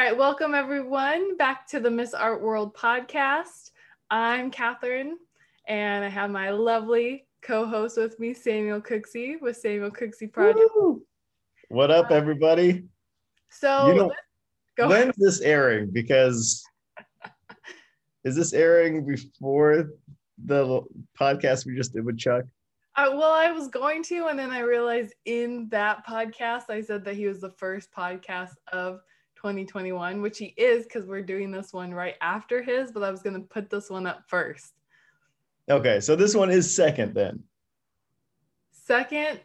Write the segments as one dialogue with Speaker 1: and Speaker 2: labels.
Speaker 1: right, welcome everyone back to the Miss Art World podcast. I'm Catherine, and I have my lovely co-host with me, Samuel Cooksey, with Samuel Cooksey Project.
Speaker 2: Woo! What up, everybody?
Speaker 1: So,
Speaker 2: You know,
Speaker 1: go
Speaker 2: When's this airing? Because is this airing before the podcast we just did with Chuck?
Speaker 1: Uh, well, I was going to, and then I realized in that podcast, I said that he was the first podcast of 2021, which he is because we're doing this one right after his, but I was going to put this one up first.
Speaker 2: Okay, so this one is second then.
Speaker 1: Second,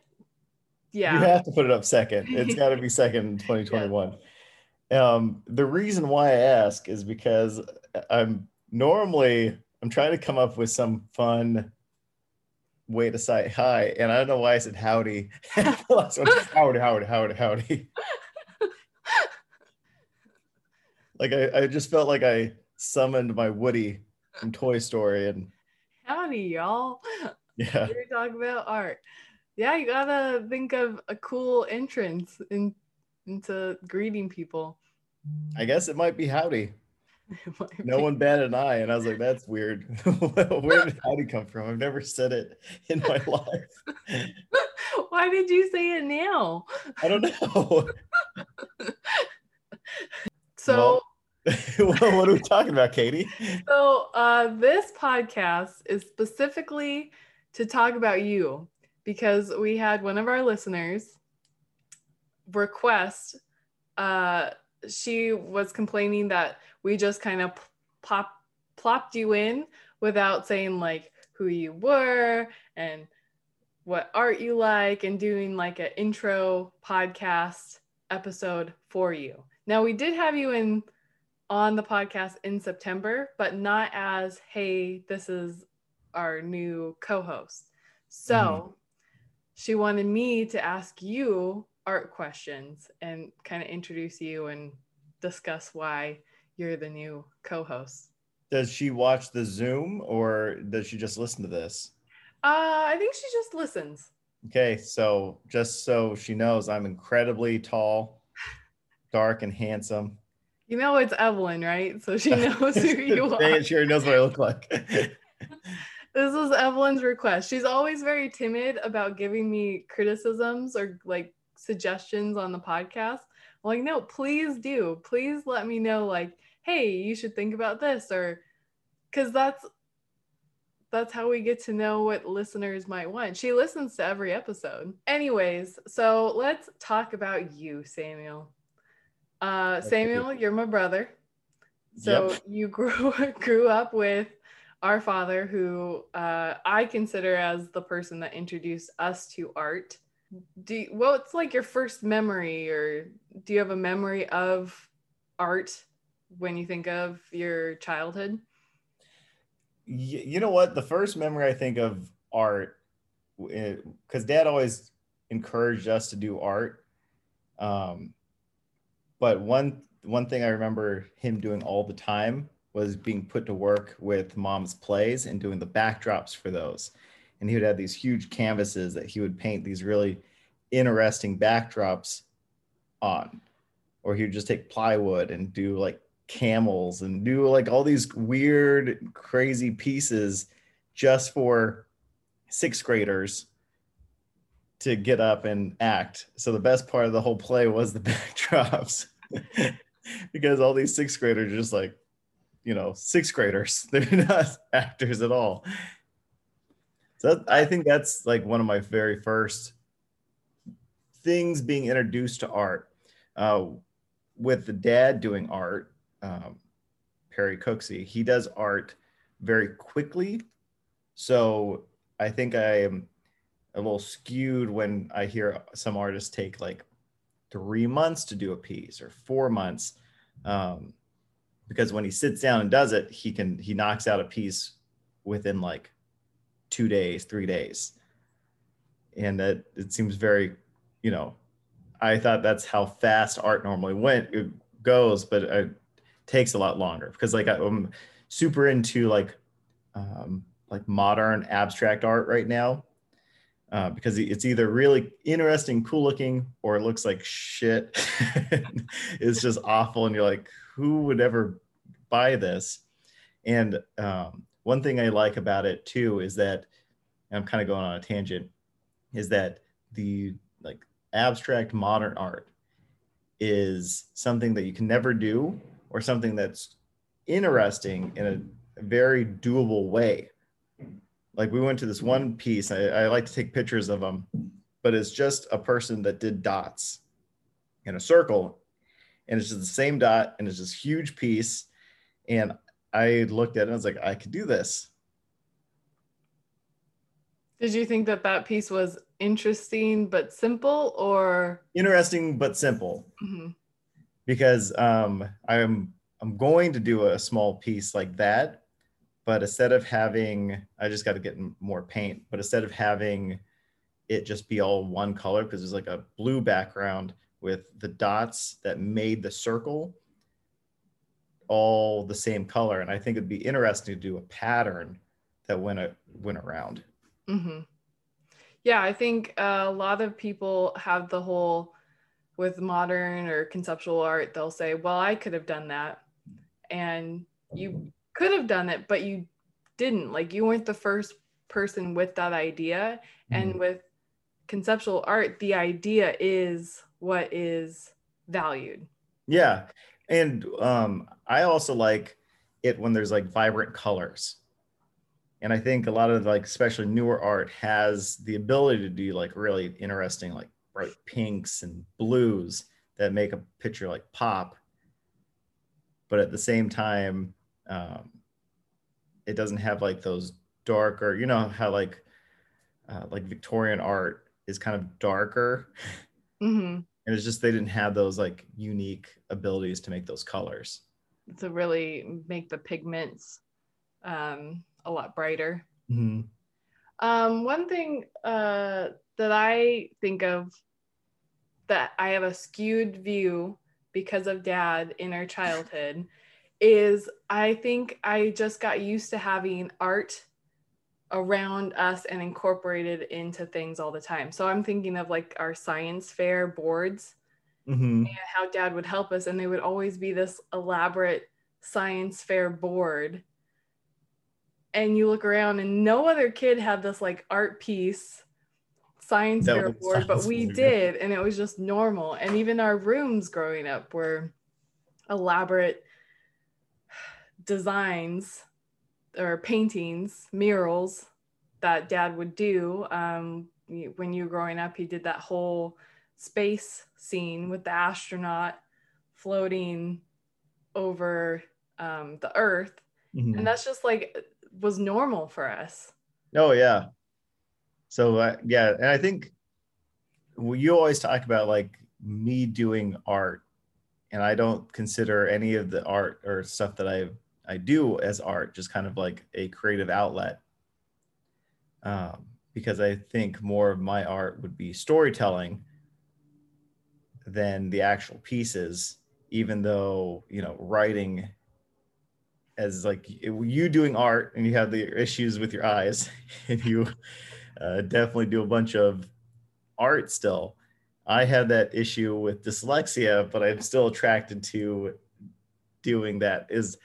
Speaker 1: yeah.
Speaker 2: You have to put it up second. It's got to be second in 2021. Um, the reason why I ask is because I'm normally I'm trying to come up with some fun way to say hi, and I don't know why I said howdy. Howdy, howdy, howdy, howdy. Like I, I just felt like I summoned my Woody from Toy Story, and
Speaker 1: Howdy, y'all.
Speaker 2: yeah,
Speaker 1: We're talking about art. Yeah, you gotta think of a cool entrance in, into greeting people.
Speaker 2: I guess it might be howdy.
Speaker 1: Might
Speaker 2: No
Speaker 1: be-
Speaker 2: one batted an eye, and I was like, "That's weird. Where did howdy come from? I've never said it in my life.
Speaker 1: Why did you say it now?
Speaker 2: I don't know.
Speaker 1: So,
Speaker 2: what are we talking about, Katie?
Speaker 1: so uh, this podcast is specifically to talk about you because we had one of our listeners request. Uh, she was complaining that we just kind of pop plopped you in without saying like who you were and what art you like and doing like an intro podcast episode for you. Now we did have you in on the podcast in September, but not as hey, this is our new co-host. So
Speaker 2: Mhm.
Speaker 1: she wanted me to ask you art questions and kind of introduce you and discuss why you're the new co-host.
Speaker 2: Does she watch the Zoom or does she just listen to this?
Speaker 1: Uh, I think she just listens.
Speaker 2: Okay, so just so she knows, I'm incredibly tall, dark, and handsome.
Speaker 1: You know it's Evelyn, right? So she knows who you are.
Speaker 2: And she already knows what I look like.
Speaker 1: This is Evelyn's request. She's always very timid about giving me criticisms or like suggestions on the podcast. I'm like, no, please do. Please let me know, like, hey, you should think about this, or because that's that's how we get to know what listeners might want. She listens to every episode. Anyways, so let's talk about you, Samuel. Uh, Samuel, you're my brother. So
Speaker 2: Yep.
Speaker 1: you grew grew up with our father, who uh, I consider as the person that introduced us to art. Do you, what's like your first memory, or do you have a memory of art when you think of your childhood?
Speaker 2: Y- you know what? The first memory I think of art, because Dad always encouraged us to do art. Um, but one one thing I remember him doing all the time was being put to work with Mom's plays and doing the backdrops for those. And he would have these huge canvases that he would paint these really interesting backdrops on, or he would just take plywood and do like camels and do like all these weird, crazy pieces just for sixth graders to get up and act. So the best part of the whole play was the backdrops because all these sixth graders are just like, you know, sixth graders. They're not actors at all. So I think that's like one of my very first things being introduced to art. Uh, with the dad doing art, um, Perry Cooksey, he does art very quickly. So I think I am a little skewed when I hear some artists take like three months to do a piece or four months. Um, because when he sits down and does it, he can he knocks out a piece within like two days, three days. And that it seems very, you know, I thought that's how fast art normally went it goes, but it takes a lot longer because like I'm super into like um, like modern abstract art right now. Uh, because it's either really interesting, cool looking, or it looks like shit. it's just awful, and you're like, who would ever buy this? And um, one thing I like about it too is that I'm kind of going on a tangent, is that the like abstract modern art is something that you can never do or something that's interesting in a very doable way like we went to this one piece I, I, like to take pictures of them but it's just a person that did dots in a circle and it's just the same dot and it's this huge piece and i looked at it and i was like i could do this.
Speaker 1: Did you think that that piece was interesting but simple or?
Speaker 2: Interesting but simple. Mm-hmm. because um i'm i'm going to do a small piece like that but instead of having i just got to get more paint but instead of having it just be all one color because there's like a blue background with the dots that made the circle all the same color. And i think it'd be interesting to do a pattern that went went around. Mm-hmm.
Speaker 1: yeah i think a lot of people have the whole with modern or conceptual art they'll say well i could have done that. And you could have done it, but you didn't. Like you weren't the first person with that idea. Mm-hmm. And with conceptual art, the idea is what is valued.
Speaker 2: Yeah. And um, I also like it when there's like vibrant colors. And I think a lot of like, especially newer art has the ability to do like really interesting, like bright pinks and blues that make a picture like pop. But at the same time, um, it doesn't have like those darker you know how like uh, like victorian art is kind of darker mm-hmm. and it's just they didn't have those like unique abilities to make those colors
Speaker 1: to really make the pigments um, a lot brighter mm-hmm. um, one thing uh, that i think of that i have a skewed view because of dad in our childhood is I think I just got used to having art around us and incorporated into things all the time. So I'm thinking of like our science fair boards mm-hmm. and how dad would help us. And they would always be this elaborate science fair board. And you look around and no other kid had this like art piece science fair board, but we did. And it was just normal. And even our rooms growing up were elaborate designs or paintings, murals that dad would do. Um, when you were growing up, he did that whole space scene with the astronaut floating over um, the earth. Mm-hmm. And that's just like was normal for us.
Speaker 2: Oh, yeah. So, uh, yeah. And I think well, you always talk about like me doing art, and I don't consider any of the art or stuff that I've I do as art, just kind of like a creative outlet. Um, because I think more of my art would be storytelling than the actual pieces, even though, you know, writing as like you doing art and you have the issues with your eyes and you uh, definitely do a bunch of art still. I had that issue with dyslexia, but I'm still attracted to doing that. Is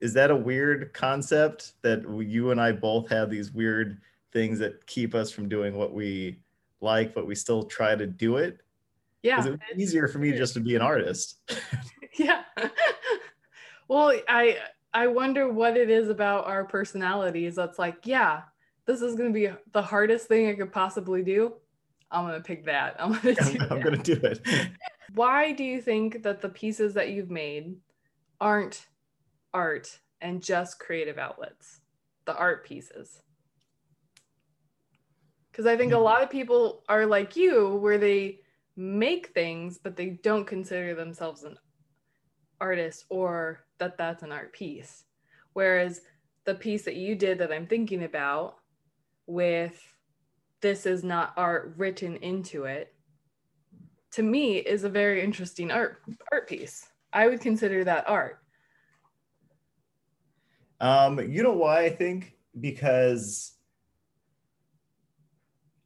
Speaker 2: is that a weird concept that you and I both have these weird things that keep us from doing what we like, but we still try to do it?
Speaker 1: Yeah.
Speaker 2: Is it easier for me just to be an artist?
Speaker 1: yeah. well, I I wonder what it is about our personalities that's like, yeah, this is going to be the hardest thing I could possibly do. I'm going to pick that. I'm going to
Speaker 2: do I'm, I'm going to do it.
Speaker 1: Why do you think that the pieces that you've made aren't art and just creative outlets, the art pieces. Because I think a hmm. lot of people are like you, where they make things, but they don't consider themselves an artist or that that's an art piece. Whereas the piece that you did that I'm thinking about with this is not art written into it to me is a very interesting art art piece. I would consider that art.
Speaker 2: Um, you know why I think? Because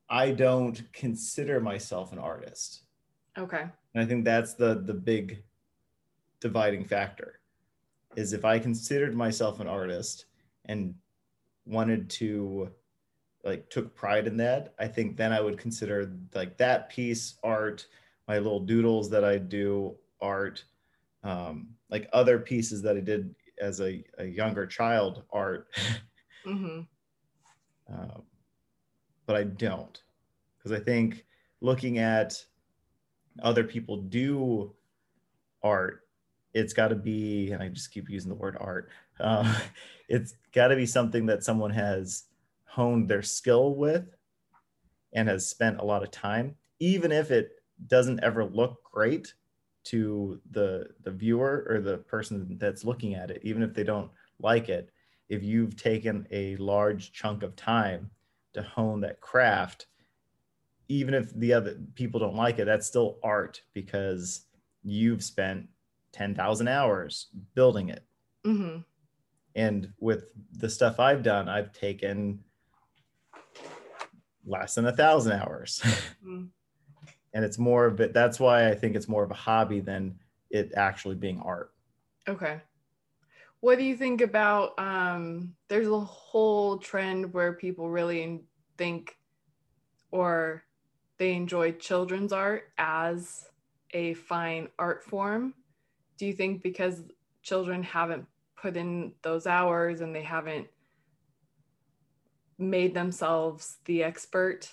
Speaker 2: I don't consider myself an artist.
Speaker 1: Okay.
Speaker 2: And I think that's the the big dividing factor is if I considered myself an artist and wanted to like took pride in that, I think then I would consider like that piece art, my little doodles that I do art, um, like other pieces that I did as a, a younger child art. mm-hmm. um, but I don't because I think looking at other people do art, it's got to be, and I just keep using the word art. Uh, it's got to be something that someone has honed their skill with and has spent a lot of time, even if it doesn't ever look great to the the viewer or the person that's looking at it, even if they don't like it. If you've taken a large chunk of time to hone that craft, even if the other people don't like it, that's still art because you've spent 10,000 hours building it. Mm-hmm. And with the stuff I've done, I've taken less than a thousand hours. Mm-hmm. And it's more of it. That's why I think it's more of a hobby than it actually being art.
Speaker 1: Okay. What do you think about? Um, there's a whole trend where people really think or they enjoy children's art as a fine art form. Do you think because children haven't put in those hours and they haven't made themselves the expert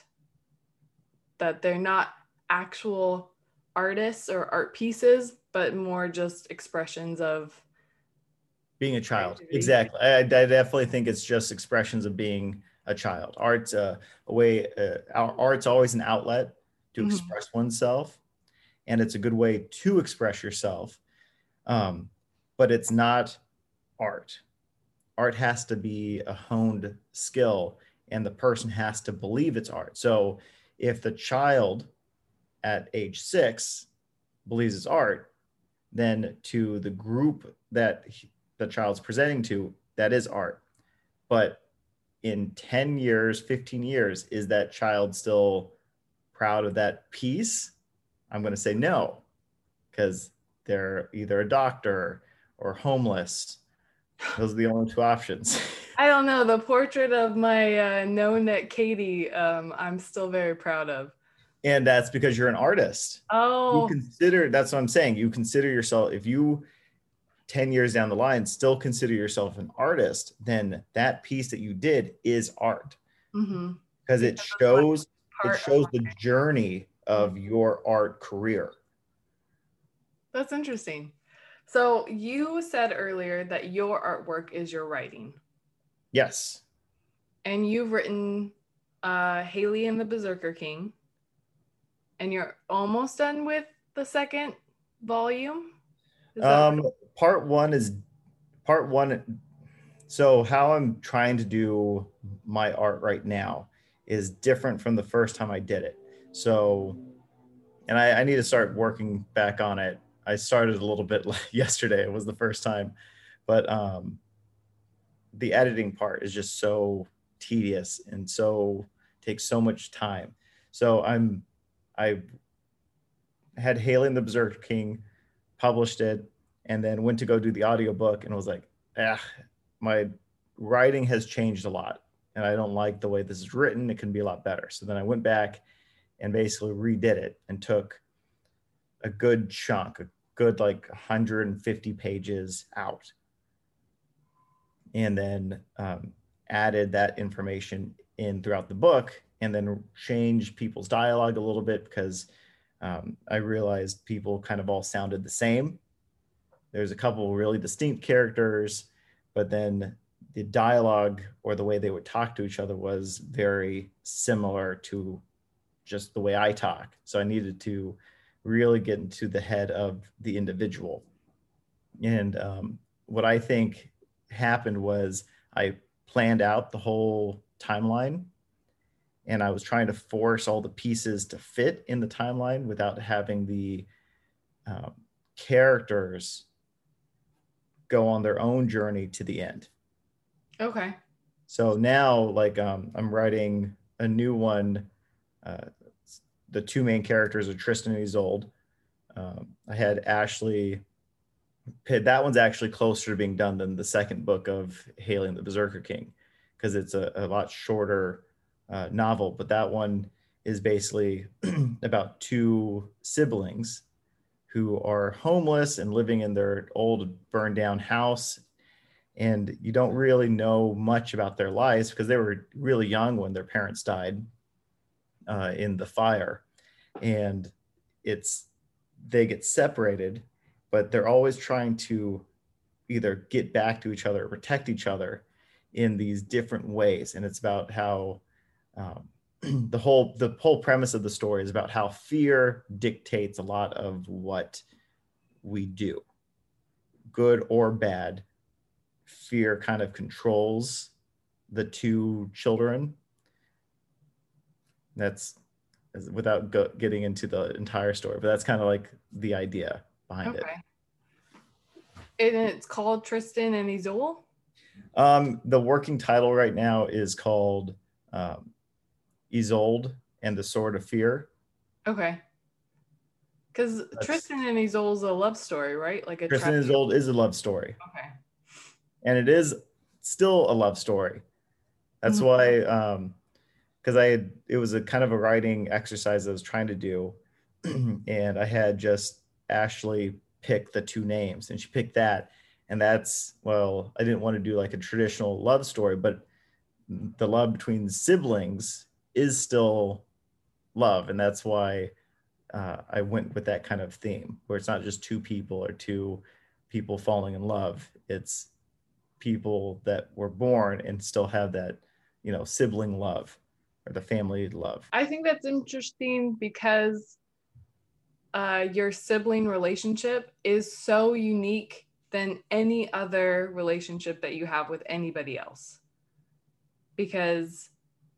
Speaker 1: that they're not actual artists or art pieces but more just expressions of
Speaker 2: being a child exactly I, I, definitely think it's just expressions of being a child. Art's a, a way, uh, art's always an outlet to mm-hmm. express oneself, and it's a good way to express yourself. Um, but it's not art. Art has to be a honed skill, and the person has to believe it's art. So if the child at age six believes it's art, then to the group that the child's presenting to, that is art. But in 10 years, 15 years, is that child still proud of that piece? I'm going to say no, because they're either a doctor or homeless. Those are the only two options.
Speaker 1: I don't know. The portrait of my uh, no Katie, um, I'm still very proud of.
Speaker 2: And that's because you're an artist.
Speaker 1: Oh.
Speaker 2: You consider, that's what I'm saying. You consider yourself, if you 10 years down the line still consider yourself an artist, then that piece that you did is art. Mm-hmm. Because it shows it shows the journey of your art career.
Speaker 1: That's interesting. So you said earlier that your artwork is your writing.
Speaker 2: Yes.
Speaker 1: And you've written uh, Haley and the Berserker King, and you're almost done with the second volume.
Speaker 2: Um, part one is part one. So how I'm trying to do my art right now is different from the first time I did it. So, and I, I need to start working back on it. I started a little bit yesterday. It was the first time, but um, the editing part is just so tedious and so takes so much time. So I'm I had and the Berserk King published it, and then went to go do the audiobook and was like, ah, my writing has changed a lot. And I don't like the way this is written. It can be a lot better. So then I went back and basically redid it and took a good chunk, a good like 150 pages out. And then um, added that information in throughout the book and then change people's dialogue a little bit because um, I realized people kind of all sounded the same. There's a couple really distinct characters, but then the dialogue or the way they would talk to each other was very similar to just the way I talk. So I needed to really get into the head of the individual. And um, what I think happened was I planned out the whole timeline and I was trying to force all the pieces to fit in the timeline without having the um, characters go on their own journey to the end.
Speaker 1: Okay.
Speaker 2: So now, like, um, I'm writing a new one uh, the two main characters are Tristan and Isolde. Um, I had Ashley. That one's actually closer to being done than the second book of Haley and the Berserker King, because it's a, a, lot shorter uh, novel. But that one is basically about two siblings who are homeless and living in their old burned down house and you don't really know much about their lives because they were really young when their parents died uh, in the fire and it's they get separated but they're always trying to either get back to each other or protect each other in these different ways and it's about how um, the whole the whole premise of the story is about how fear dictates a lot of what we do good or bad fear kind of controls the two children. That's without go, getting into the entire story, but that's kind of like the idea behind okay.
Speaker 1: it. And it's called Tristan and Isolde.
Speaker 2: Um, the working title right now is called um, Isolde and the Sword of Fear.
Speaker 1: Okay. Because Tristan and Isolde is a love story, right? Like a
Speaker 2: Tristan and Isolde is a love story.
Speaker 1: Okay
Speaker 2: and it is still a love story. That's mm-hmm. why, um, because I had it was a kind of a writing exercise I was trying to do, and I had just Ashley pick the two names, and she picked that, and that's well, I didn't want to do like a traditional love story, but the love between siblings is still love, and that's why uh, I went with that kind of theme, where it's not just two people or two people falling in love. It's people that were born and still have that, you know, sibling love or the family love.
Speaker 1: I think that's interesting because uh, your sibling relationship is so unique than any other relationship that you have with anybody else because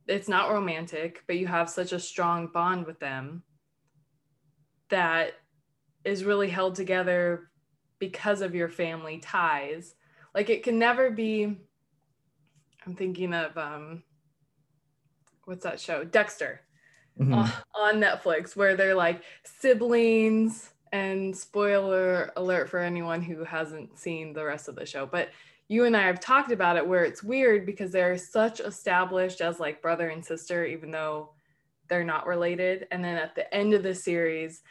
Speaker 1: it's not romantic, but you have such a strong bond with them that is really held together because of your family ties like it can never be i'm thinking of um what's that show dexter mm-hmm. uh, on netflix where they're like siblings and spoiler alert for anyone who hasn't seen the rest of the show but you and i have talked about it where it's weird because they're such established as like brother and sister even though they're not related and then at the end of the series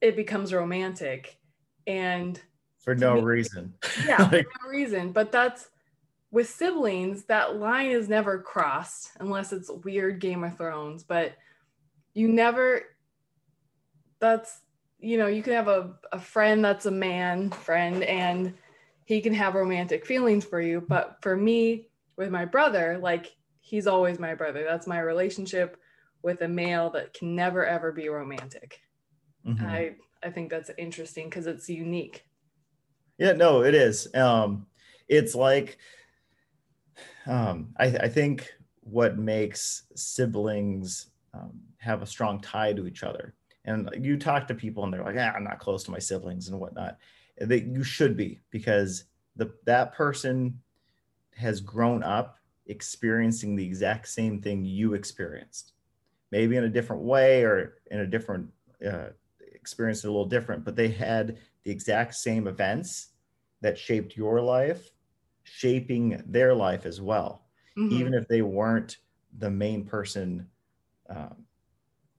Speaker 1: it becomes romantic and
Speaker 2: for no me, reason.
Speaker 1: Yeah, like, for no reason. But that's with siblings, that line is never crossed unless it's weird Game of Thrones. But you never, that's, you know, you can have a, a friend that's a man friend and he can have romantic feelings for you. But for me, with my brother, like he's always my brother. That's my relationship with a male that can never ever be romantic. Mm-hmm. I I think that's interesting because it's unique.
Speaker 2: Yeah, no, it is. Um, it's like um, I, I think what makes siblings um, have a strong tie to each other. And you talk to people and they're like, ah, I'm not close to my siblings and whatnot. That you should be because the that person has grown up experiencing the exact same thing you experienced, maybe in a different way or in a different uh, experience, a little different, but they had the exact same events that shaped your life shaping their life as well. Mm-hmm. even if they weren't the main person um,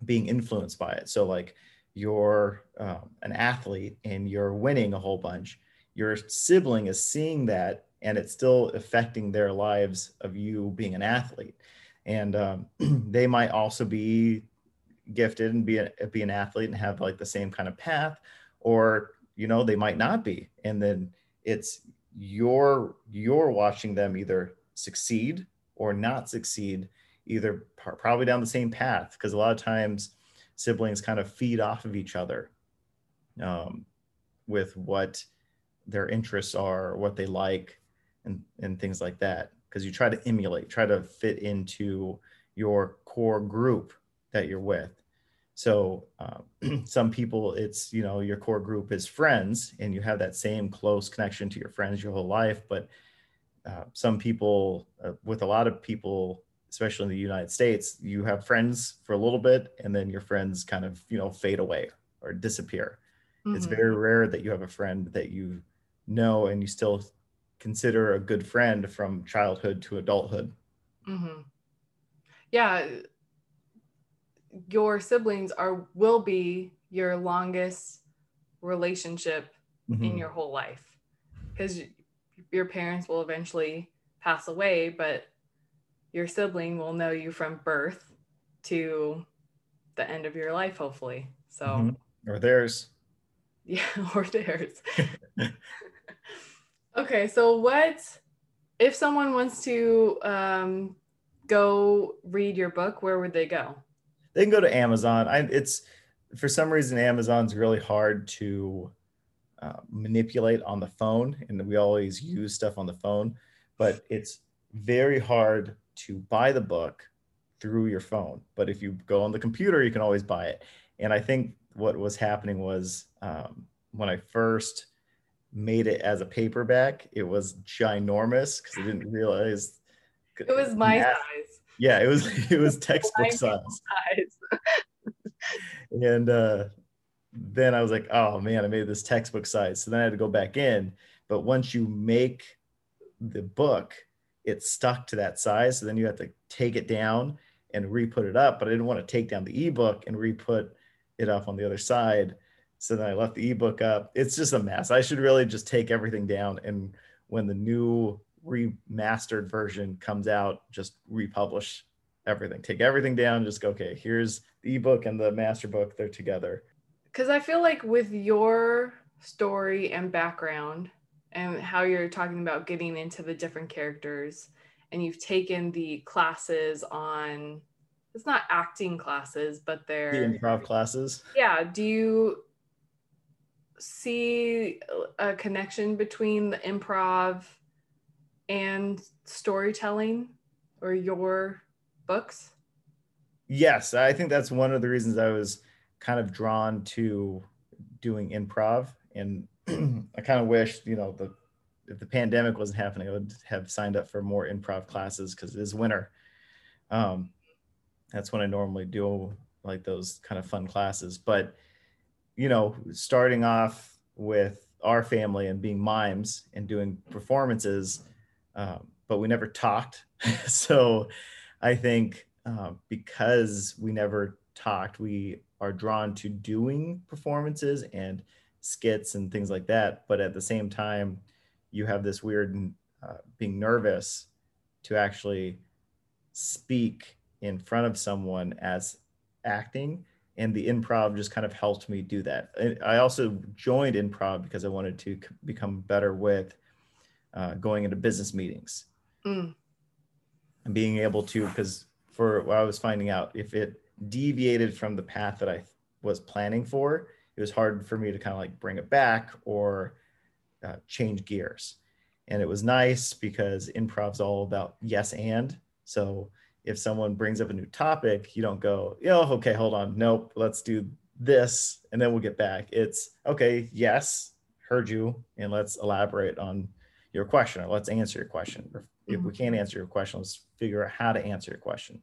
Speaker 2: being influenced by it. So like you're um, an athlete and you're winning a whole bunch your sibling is seeing that and it's still affecting their lives of you being an athlete. And um, they might also be gifted and be, a, be an athlete and have like the same kind of path or you know they might not be. And then it's you're you're watching them either succeed or not succeed either probably down the same path. Because a lot of times siblings kind of feed off of each other um, with what their interests are what they like and and things like that because you try to emulate try to fit into your core group that you're with so uh, some people, it's you know your core group is friends, and you have that same close connection to your friends your whole life. But uh, some people, uh, with a lot of people, especially in the United States, you have friends for a little bit and then your friends kind of, you know, fade away or disappear. Mm-hmm. It's very rare that you have a friend that you know and you still consider a good friend from childhood to adulthood.
Speaker 1: Mm-hmm. Yeah. Your siblings are will be your longest relationship mm-hmm. in your whole life because your parents will eventually pass away, but your sibling will know you from birth to the end of your life, hopefully. So,
Speaker 2: mm-hmm. or theirs.
Speaker 1: Yeah, or theirs. okay, so what if someone wants to um, go read your book? Where would they go?
Speaker 2: They can go to Amazon. I, it's for some reason Amazon's really hard to uh, manipulate on the phone, and we always use stuff on the phone, but it's very hard to buy the book through your phone. But if you go on the computer, you can always buy it. And I think what was happening was um, when I first made it as a paperback, it was ginormous because I didn't realize
Speaker 1: it was my math. size.
Speaker 2: Yeah, it was it was textbook size. size. and uh, then I was like, oh man, I made this textbook size. So then I had to go back in. But once you make the book, it stuck to that size. So then you have to take it down and re-put it up. But I didn't want to take down the ebook and re-put it up on the other side. So then I left the ebook up. It's just a mess. I should really just take everything down. And when the new remastered version comes out, just republish everything. Take everything down. Just go, okay, here's the ebook and the master book. They're together
Speaker 1: because I feel like with your story and background and how you're talking about getting into the different characters. And you've taken the classes on it's not acting classes but they're
Speaker 2: the improv classes?
Speaker 1: Yeah do you see a connection between the improv and storytelling or your books?
Speaker 2: Yes i think that's one of the reasons i was kind of drawn to doing improv and I kind of wish, you know, the if the pandemic wasn't happening, I would have signed up for more improv classes because it is winter. Um, that's when I normally do like those kind of fun classes. But you know, starting off with our family and being mimes and doing performances, um, but we never talked. so I think uh, because we never talked, we are drawn to doing performances and skits and things like that. But at the same time, you have this weird uh, being nervous to actually speak in front of someone as acting. And the improv just kind of helped me do that. I also joined improv because I wanted to become better with uh, going into business meetings mm. and being able to, because for what I was finding out, if it deviated from the path that I was planning for, it was hard for me to kind of like bring it back or uh, change gears. And it was nice because improv's all about yes and. So if someone brings up a new topic, you don't go, yo, okay, hold on, nope, let's do this, and then we'll get back. It's okay, yes, heard you, and let's elaborate on your question, or let's answer your question. Or if we mm-hmm. can't answer your question, let's figure out how to answer your question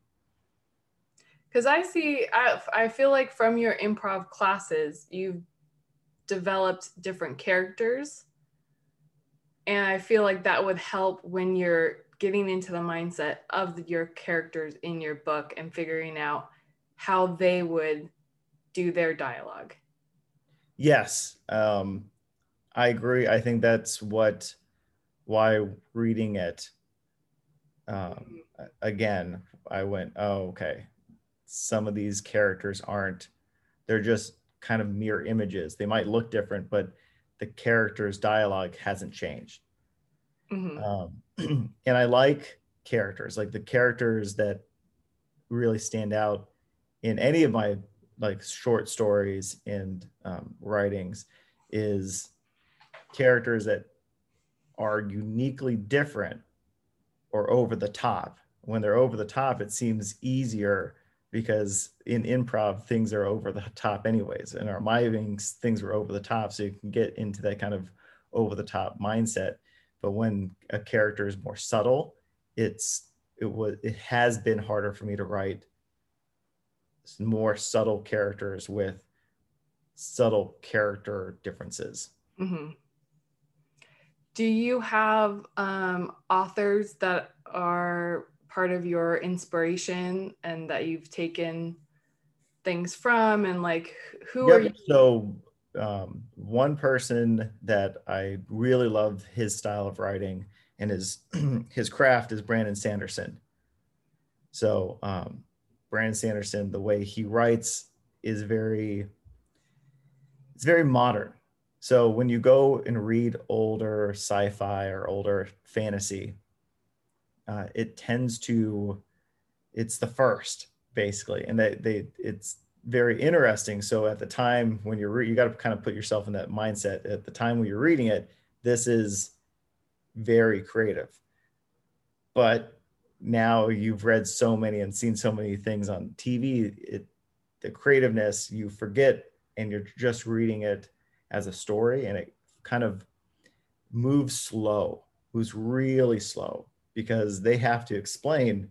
Speaker 1: because I see, I, I feel like from your improv classes, you've developed different characters. And I feel like that would help when you're getting into the mindset of your characters in your book and figuring out how they would do their dialogue.
Speaker 2: Yes, um, I agree. I think that's what why reading it um, again, I went, oh, okay, some of these characters aren't. They're just kind of mirror images. They might look different but the character's dialogue hasn't changed. Mm-hmm. um, and i like characters like the characters that really stand out in any of my like short stories and um, writings is characters that are uniquely different or over the top. When they're over the top it seems easier because in improv things are over the top anyways and our mimings things were over the top so you can get into that kind of over the top mindset but when a character is more subtle it's it was it has been harder for me to write more subtle characters with subtle character differences.
Speaker 1: Mm-hmm. Do you have um, authors that are part of your inspiration and that you've taken things from and like who yep. are you
Speaker 2: so um, one person that i really love his style of writing and his his craft is brandon sanderson so um, brandon sanderson the way he writes is very it's very modern so when you go and read older sci-fi or older fantasy uh, it tends to it's the first basically. And they, they it's very interesting. So at the time when you're re- you got to kind of put yourself in that mindset. At the time when you're reading it this is very creative. But now you've read so many and seen so many things on tv it the creativeness you forget and you're just reading it as a story and it kind of moves slow moves really slow because they have to explain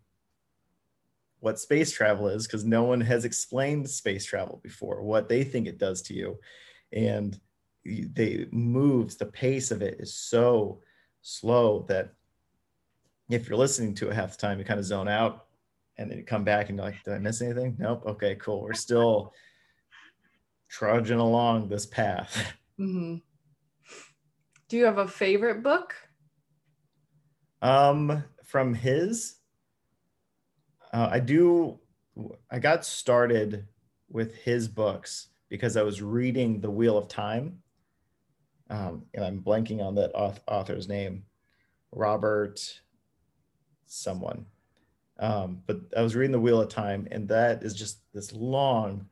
Speaker 2: what space travel is because no one has explained space travel before, what they think it does to you. And they moves, the pace of it is so slow that if you're listening to it half the time, you kind of zone out and then you come back and you're like, did I miss anything? Nope. Okay, cool. We're still trudging along this path.
Speaker 1: Mm-hmm. Do you have a favorite book?
Speaker 2: Um, from his, uh, I do. I got started with his books because I was reading The Wheel of Time, um, and I'm blanking on that author's name, Robert, someone. Um, but I was reading The Wheel of Time, and that is just this long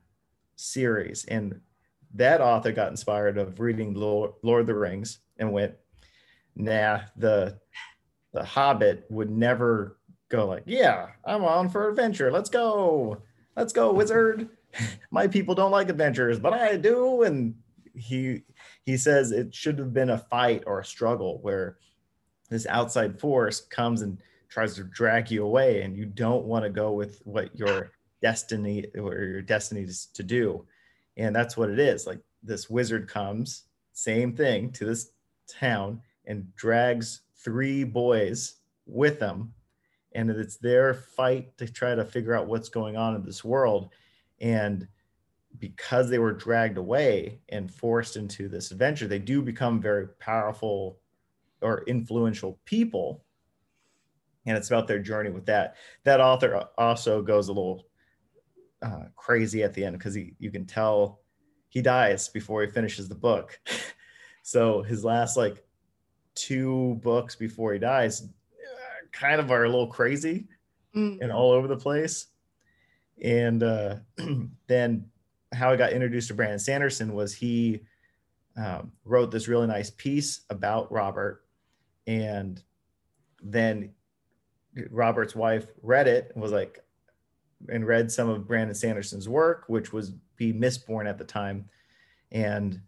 Speaker 2: series. And that author got inspired of reading Lord, Lord of the Rings and went, nah, the the Hobbit would never go like, "Yeah, I'm on for adventure. Let's go, let's go, wizard." My people don't like adventures, but I do. And he he says it should have been a fight or a struggle where this outside force comes and tries to drag you away, and you don't want to go with what your destiny or your destiny is to do. And that's what it is. Like this wizard comes, same thing to this town and drags three boys with them and it's their fight to try to figure out what's going on in this world. And because they were dragged away and forced into this adventure they do become very powerful or influential people. And it's about their journey with that. That author also goes a little uh, crazy at the end because he you can tell he dies before he finishes the book. So his last like two books before he dies kind of are a little crazy mm. and all over the place. And uh, then how I got introduced to Brandon Sanderson was he um, wrote this really nice piece about Robert. And then Robert's wife read it and was like, and read some of Brandon Sanderson's work, which was be Mistborn at the time. And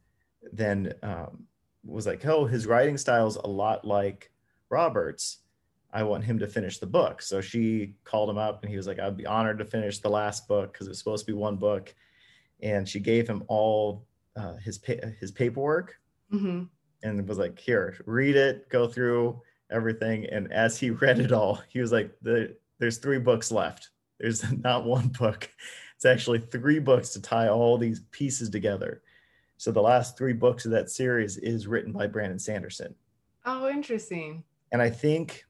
Speaker 2: then um, was like, oh, his writing style is a lot like Robert's. I want him to finish the book. So she called him up and he was like, I'd be honored to finish the last book because it was supposed to be one book. And she gave him all uh, his pa- his paperwork mm-hmm. and was like, here, read it, go through everything. And as he read it all, he was like, the, there's three books left. There's not one book. It's actually three books to tie all these pieces together. So the last three books of that series is written by Brandon Sanderson.
Speaker 1: Oh, interesting.
Speaker 2: And I think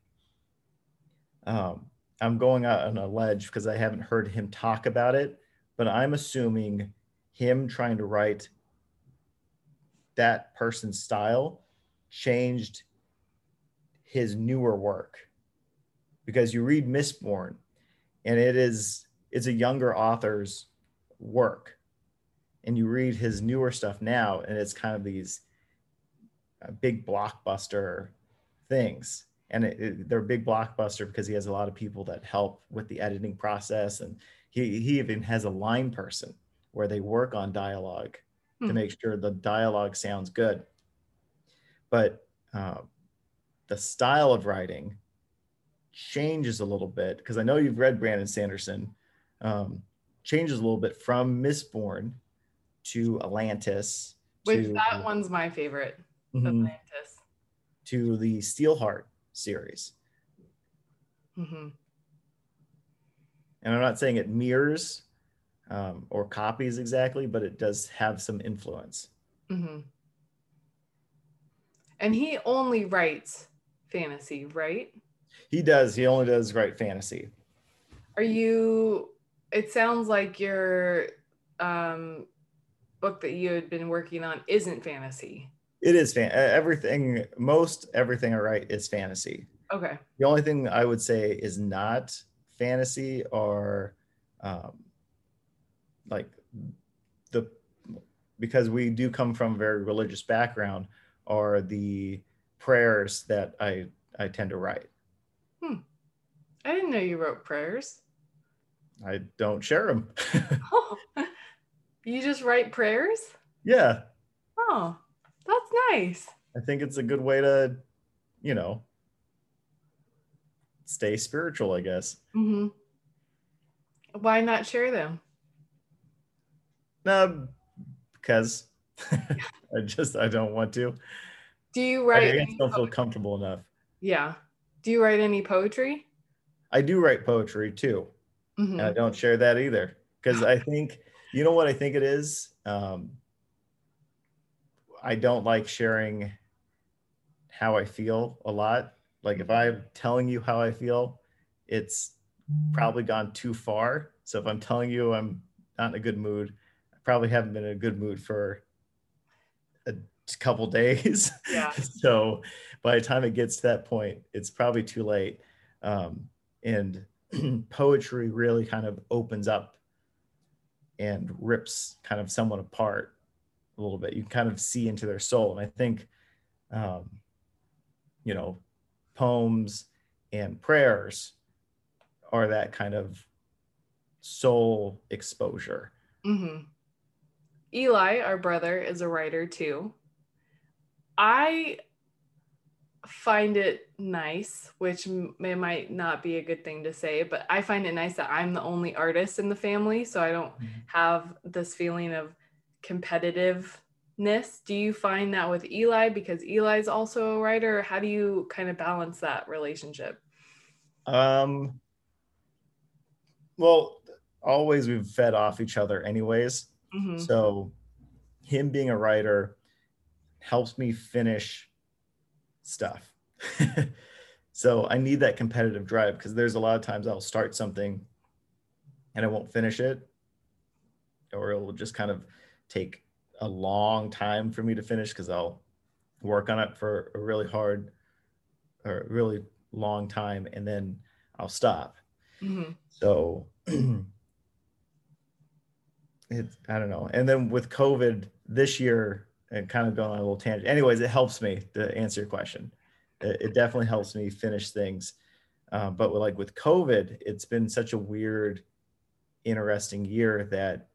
Speaker 2: um, I'm going out on a ledge because I haven't heard him talk about it, but I'm assuming him trying to write that person's style changed his newer work because you read Mistborn and it is it's a younger author's work and you read his newer stuff now and it's kind of these uh, big blockbuster things and it, it, they're a big blockbuster because he has a lot of people that help with the editing process and he, he even has a line person where they work on dialogue hmm. to make sure the dialogue sounds good but uh, the style of writing changes a little bit because I know you've read Brandon Sanderson. Um, changes a little bit from Mistborn to Atlantis.
Speaker 1: Which
Speaker 2: to,
Speaker 1: that one's my favorite.
Speaker 2: Mhm.
Speaker 1: Atlantis.
Speaker 2: to the Steelheart series.
Speaker 1: hmm
Speaker 2: And I'm not saying it mirrors um, or copies exactly, but it does have some influence.
Speaker 1: hmm And he only writes fantasy, right?
Speaker 2: He does. He only does write fantasy.
Speaker 1: Are you? It sounds like your um, book that you had been working on isn't fantasy.
Speaker 2: It is fan. Everything, most everything I write is fantasy.
Speaker 1: Okay.
Speaker 2: The only thing I would say is not fantasy are um, like the because we do come from a very religious background are the prayers that I I tend to write. Hmm.
Speaker 1: I didn't know you wrote prayers.
Speaker 2: I don't share them.
Speaker 1: Oh, you just write prayers?
Speaker 2: yeah,
Speaker 1: Oh, that's nice.
Speaker 2: I think it's a good way to, you know, stay spiritual, I guess.
Speaker 1: hmm Why not share them?
Speaker 2: No, because I just I don't want to.
Speaker 1: Do you write? I,
Speaker 2: don't feel comfortable enough.
Speaker 1: yeah. Do you write any poetry?
Speaker 2: I do write poetry too,
Speaker 1: Mhm.
Speaker 2: and I don't share that either because I think you know what I think it is. Um, I don't like sharing how I feel a lot. Like if I'm telling you how I feel, it's probably gone too far. So if I'm telling you I'm not in a good mood, I probably haven't been in a good mood for a couple days.
Speaker 1: Yeah.
Speaker 2: so by the time it gets to that point, it's probably too late. Um, and poetry really kind of opens up and rips kind of someone apart a little bit. You can kind of see into their soul. And I think, um, you know, poems and prayers are that kind of soul exposure.
Speaker 1: hmm Eli, our brother, is a writer too. I find it nice, which m- it might not be a good thing to say, but I find it nice that I'm the only artist in the family. So I don't have this feeling of competitiveness. Do you find that with Eli because Eli's also a writer? How do you kind of balance that relationship?
Speaker 2: Um, well, always we've fed off each other, anyways.
Speaker 1: Mhm.
Speaker 2: So, him being a writer helps me finish stuff. so, I need that competitive drive because there's a lot of times I'll start something and I won't finish it, or it will just kind of take a long time for me to finish because I'll work on it for a really hard or a really long time and then I'll stop.
Speaker 1: Mhm.
Speaker 2: So it, I don't know. And then with COVID this year, and kind of going on a little tangent. Anyways, it helps me to answer your question. It, it definitely helps me finish things. Uh, but with, like with COVID, it's been such a weird, interesting year that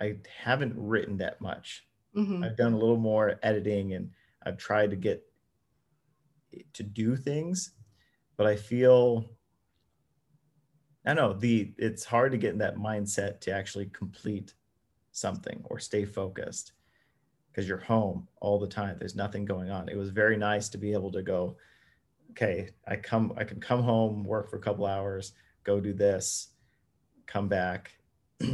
Speaker 2: I haven't written that much.
Speaker 1: Mhm.
Speaker 2: I've done a little more editing and I've tried to get to do things, but I feel I know the it's hard to get in that mindset to actually complete something or stay focused because you're home all the time. There's nothing going on. It was very nice to be able to go, okay, I come I can come home, work for a couple hours, go do this, come back.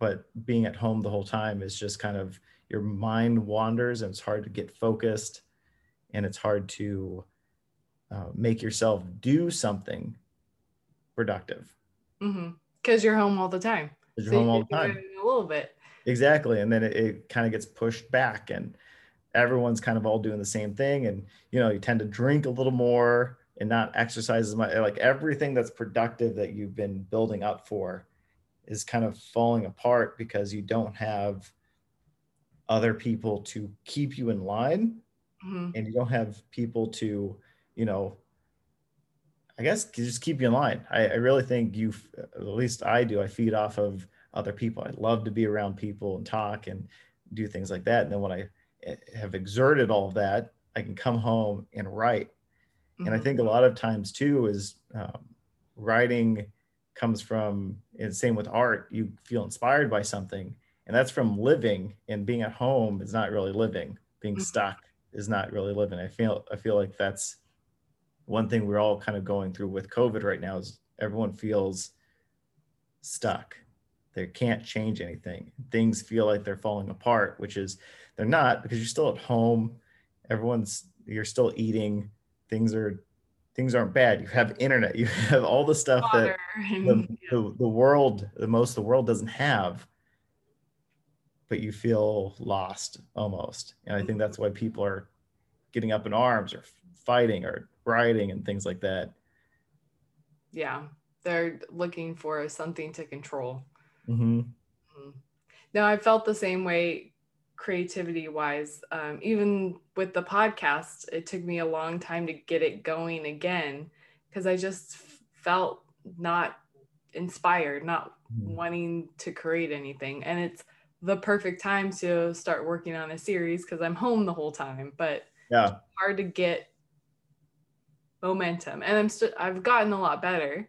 Speaker 2: but being at home the whole time is just kind of your mind wanders and it's hard to get focused and it's hard to uh, make yourself do something productive
Speaker 1: Mhm. Cuz you're home all the time.
Speaker 2: because you're home
Speaker 1: you
Speaker 2: all the time
Speaker 1: a little bit.
Speaker 2: Exactly and then it, it kind of gets pushed back and everyone's kind of all doing the same thing and you know you tend to drink a little more and not exercise as much like everything that's productive that you've been building up for is kind of falling apart because you don't have other people to keep you in line
Speaker 1: Mhm.
Speaker 2: and you don't have people to you know i guess just keep you in line i, I really think you at least i do i feed off of other people. I love to be around people and talk and do things like that. And then when i eh, have exerted all of that i can come home and write. And i
Speaker 1: Mhm.
Speaker 2: think a lot of times too is um, writing comes from and same with art you feel inspired by something and that's from living and being at home is not really living. Being
Speaker 1: Mhm.
Speaker 2: stuck is not really living. I feel i feel like that's one thing we're all kind of going through with covid right now is everyone feels stuck they can't change anything. Things feel like they're falling apart which is they're not because you're still at home. Everyone's you're still eating. Things are things aren't bad. You have internet. You have all the stuff that
Speaker 1: Water and,
Speaker 2: the, the, the world the most the world doesn't have. But you feel lost almost. And i think that's why people are getting up in arms or fighting or rioting and things like that.
Speaker 1: Yeah, they're looking for something to control.
Speaker 2: Hmm
Speaker 1: Mhm. No, I felt the same way creativity wise. Um, even with the podcast, it took me a long time to get it going again because I just f- felt not inspired, not wanting to create anything. And it's the perfect time to start working on a series because I'm home the whole time, but
Speaker 2: yeah
Speaker 1: hard to get momentum. And I'm still, I've gotten a lot better.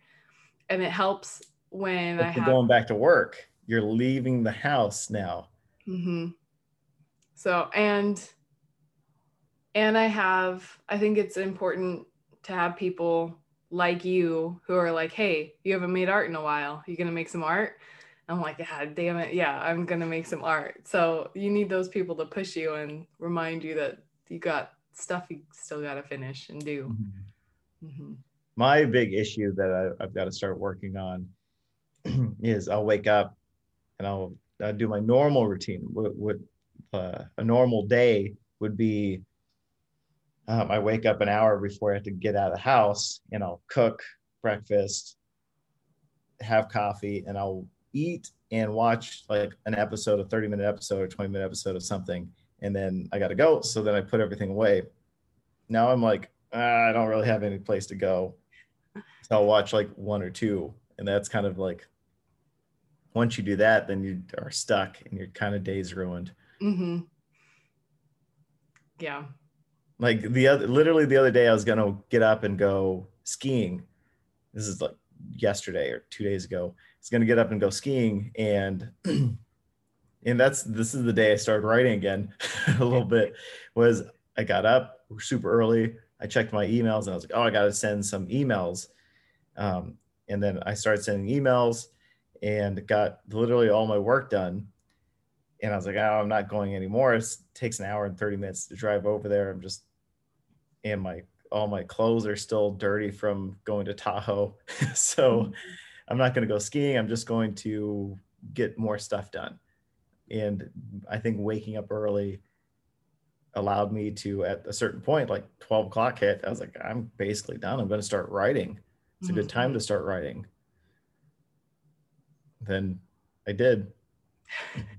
Speaker 1: And it helps when
Speaker 2: but
Speaker 1: I
Speaker 2: you're
Speaker 1: have
Speaker 2: going back to work you're leaving the house now
Speaker 1: hmm So and and I have I think it's important to have people like you who are like, hey, you haven't made art in a while. You gonna make some art? I'm like, God damn it, yeah, I'm gonna make some art. So you need those people to push you and remind you that you got stuff you still gotta finish and do. hmm
Speaker 2: my big issue that I, I've got to start working on is I'll wake up and I'll, I'll do my normal routine. What, what uh, a normal day would be um, I wake up an hour before I have to get out of the house and I'll cook breakfast, have coffee, and I'll eat and watch like an episode, a 30 minute episode or 20 minute episode of something. And then I got to go. So then I put everything away. Now I'm like, ah, I don't really have any place to go. So I'll watch like one or two. And that's kind of like, once you do that, then you are stuck and your kind of day's ruined.
Speaker 1: hmm Yeah.
Speaker 2: like the other literally the other day i was gonna get up and go skiing. This is like yesterday or two days ago. I was gonna get up and go skiing and and that's this is the day i started writing again a little bit was i got up super early. I checked my emails and i was like oh i gotta send some emails. Um, and then i started sending emails and got literally all my work done and I was like, oh, I'm not going anymore. It takes an hour and 30 minutes to drive over there. I'm just, and my, all my clothes are still dirty from going to Tahoe. so mm-hmm. I'm not going to go skiing. I'm just going to get more stuff done. And I think waking up early allowed me to, at a certain point, like 12 o'clock hit, I was like, I'm basically done. I'm going to start writing. It's a good time to mm-hmm. start writing. Then I did.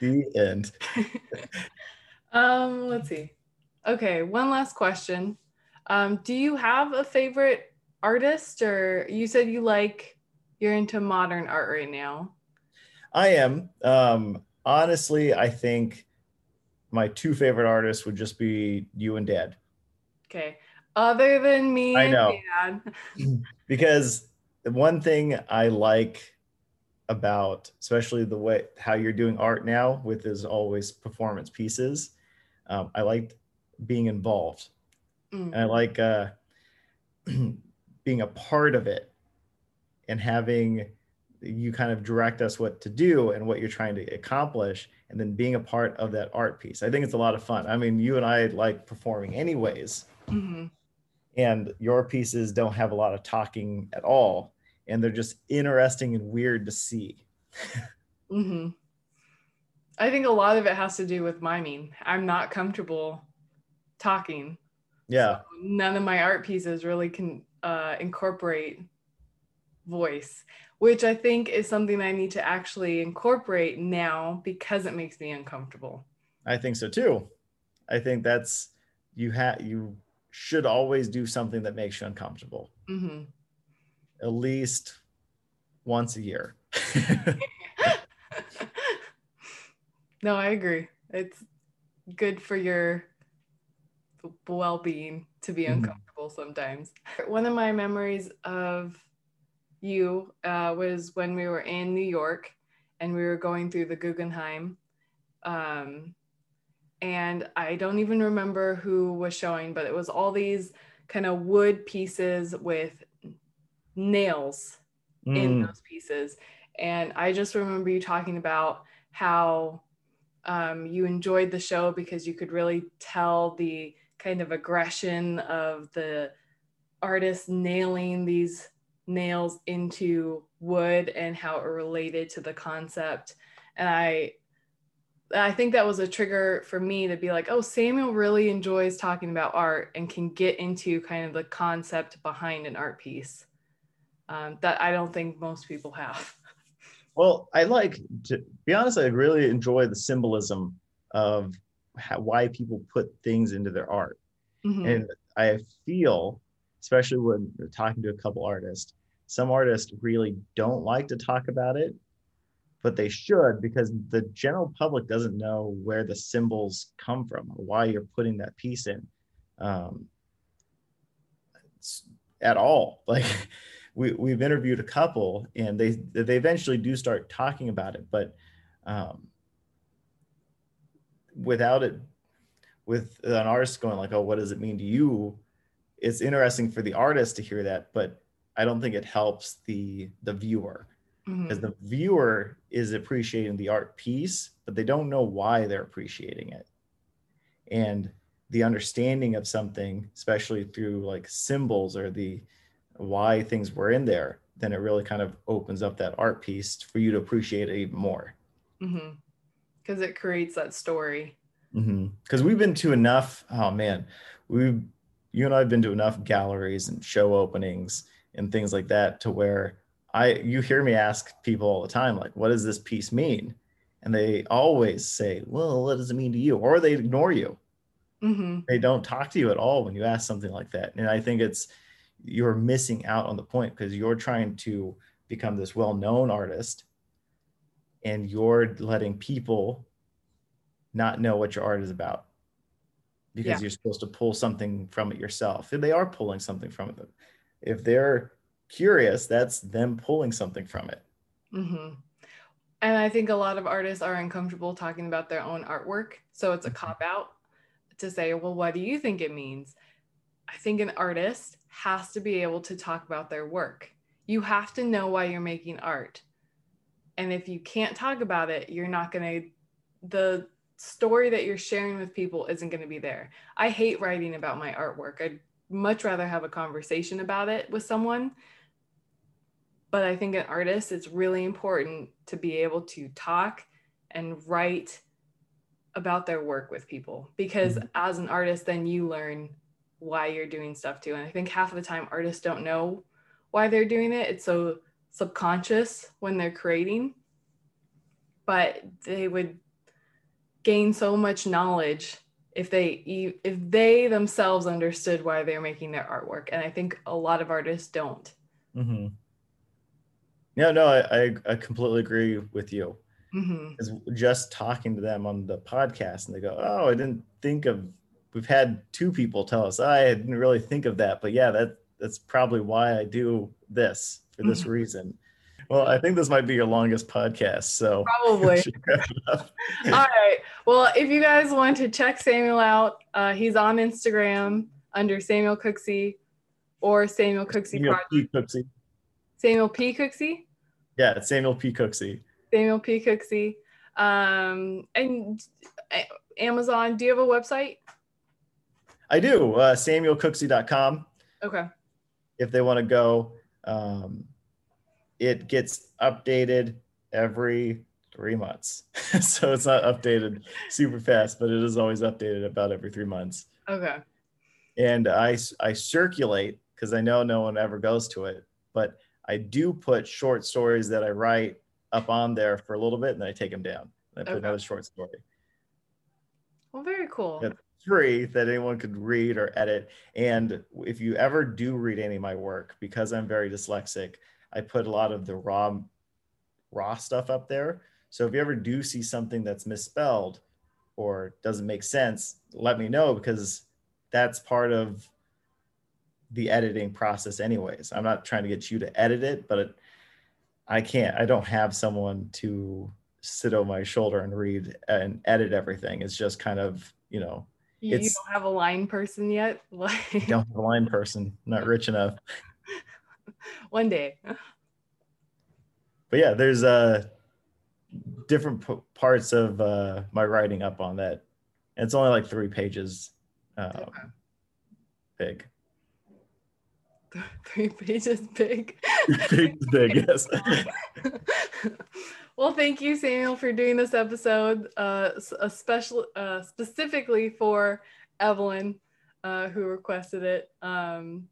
Speaker 2: The end.
Speaker 1: um, let's see. Okay, one last question. Um, do you have a favorite artist or you said you like you're into modern art right now?
Speaker 2: I am. Um, honestly, I think my two favorite artists would just be you and Dad.
Speaker 1: Okay. Other than me
Speaker 2: I
Speaker 1: and
Speaker 2: know.
Speaker 1: Dad.
Speaker 2: because the one thing I like about especially the way how you're doing art now with is always performance pieces. Um, I liked being involved
Speaker 1: Mm,
Speaker 2: and I like uh, being a part of it and having you kind of direct us what to do and what you're trying to accomplish and then being a part of that art piece. I think it's a lot of fun. I mean, you and I like performing anyways,
Speaker 1: mhm.
Speaker 2: and your pieces don't have a lot of talking at all and they're just interesting and weird to see.
Speaker 1: hmm I think a lot of it has to do with miming. I'm not comfortable talking.
Speaker 2: Yeah.
Speaker 1: None of my art pieces really can uh, incorporate voice, which I think is something I need to actually incorporate now because it makes me uncomfortable.
Speaker 2: I think so too. I think that's you have you should always do something that makes you uncomfortable.
Speaker 1: hmm
Speaker 2: at least once a year.
Speaker 1: no, I agree. It's good for your well being to be
Speaker 2: Mhm.
Speaker 1: uncomfortable hysterical sometimes. One of my memories of you uh, was when we were in New York and we were going through the Guggenheim. Um, and I don't even remember who was showing, but it was all these kind of wood pieces with nails mm. in those pieces. And I just remember you talking about how um, you enjoyed the show because you could really tell the kind of aggression of the artist nailing these nails into wood and how it related to the concept. And I I think that was a trigger for me to be like, oh, Samuel really enjoys talking about art and can get into kind of the concept behind an art piece um, that I don't think most people have.
Speaker 2: Well, I like to be honest, I really enjoy the symbolism of how, why people put things into their art. Mm-hmm. And I feel, especially when talking to a couple artists, some artists really don't like to talk about it, but they should because the general public doesn't know where the symbols come from or why you're putting that piece in um, at all. Like we, we've interviewed a couple and they they eventually do start talking about it, but um, without it with an artist going like, oh, what does it mean to you? It's interesting for the artist to hear that, but I don't think it helps the the viewer because mm-hmm. the viewer is appreciating the art piece, but they don't know why they're appreciating it. And the understanding of something, especially through like symbols or the why things were in there, then it really kind of opens up that art piece for you to appreciate it even more.
Speaker 1: Because mm-hmm. it creates that story.
Speaker 2: Because mm-hmm. we've been to enough. Oh man, we've you and I have been to enough galleries and show openings and things like that to where I you hear me ask people all the time like what does this piece mean and they always say well what does it mean to you or they ignore you mm-hmm. they don't talk to you at all when you ask something like that and I think it's you're missing out on the point because you're trying to become this well-known artist and you're letting people not know what your art is about because yeah. you're supposed to pull something from it yourself and they are pulling something from it if they're curious, that's them pulling something from it.
Speaker 1: Mm-hmm. And I think a lot of artists are uncomfortable talking about their own artwork. So it's a mm-hmm. cop out to say, well, what do you think it means? I think an artist has to be able to talk about their work. You have to know why you're making art. And if you can't talk about it, you're not going to, the story that you're sharing with people isn't going to be there. I hate writing about my artwork. I'd much rather have a conversation about it with someone. But I think an artist, it's really important to be able to talk and write about their work with people because mm-hmm. as an artist, then you learn why you're doing stuff too. And I think half of the time artists don't know why they're doing it. It's so subconscious when they're creating, but they would gain so much knowledge if they if they themselves understood why they're making their artwork and i think a lot of artists don't
Speaker 2: mm-hmm. yeah no I, I completely agree with you mm-hmm. just talking to them on the podcast and they go oh i didn't think of we've had two people tell us i didn't really think of that but yeah that that's probably why i do this for this mm-hmm. reason well, I think this might be your longest podcast, so
Speaker 1: probably. All right. Well, if you guys want to check Samuel out, uh, he's on Instagram under Samuel Cooksey or Samuel Cooksey Samuel Project. P. Cooksey. Samuel P. Cooksey.
Speaker 2: Yeah, it's Samuel P. Cooksey.
Speaker 1: Samuel P. Cooksey. Um, and uh, Amazon. Do you have a website?
Speaker 2: I do. Uh, SamuelCooksey.com.
Speaker 1: Okay.
Speaker 2: If they want to go. Um, it gets updated every three months. so it's not updated super fast, but it is always updated about every three months.
Speaker 1: Okay.
Speaker 2: And I, I circulate because I know no one ever goes to it, but I do put short stories that I write up on there for a little bit and then I take them down. And I put okay. another short story.
Speaker 1: Well, very cool.
Speaker 2: Free that anyone could read or edit. And if you ever do read any of my work, because I'm very dyslexic, I put a lot of the raw raw stuff up there. So if you ever do see something that's misspelled or doesn't make sense, let me know because that's part of the editing process anyways. I'm not trying to get you to edit it, but it, I can't. I don't have someone to sit on my shoulder and read and edit everything. It's just kind of you know.
Speaker 1: You, don't have a line person yet.
Speaker 2: Like don't have a line person. Not rich enough.
Speaker 1: One day.
Speaker 2: But yeah, there's uh different p- parts of uh, my writing up on that. And it's only like three pages um, okay. big.
Speaker 1: Three pages big.
Speaker 2: Three pages big, yes.
Speaker 1: Well, thank you, Samuel, for doing this episode, uh, especially uh, specifically for Evelyn, uh, who requested it. Um,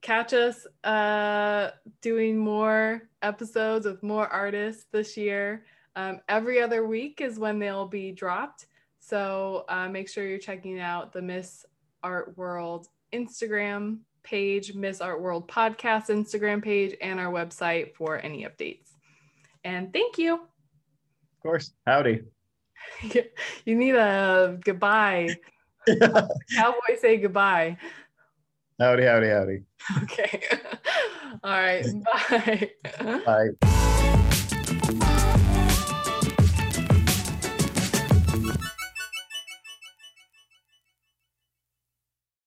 Speaker 1: catch us uh, doing more episodes with more artists this year. Um, every other week is when they'll be dropped. So uh, make sure you're checking out the Miss Art World Instagram page, Miss Art World Podcast Instagram page, and our website for any updates. And thank you.
Speaker 2: Of course. Howdy.
Speaker 1: you need a goodbye. Cowboy say goodbye.
Speaker 2: Howdy, howdy, howdy.
Speaker 1: Okay. All right. Bye.
Speaker 2: Bye.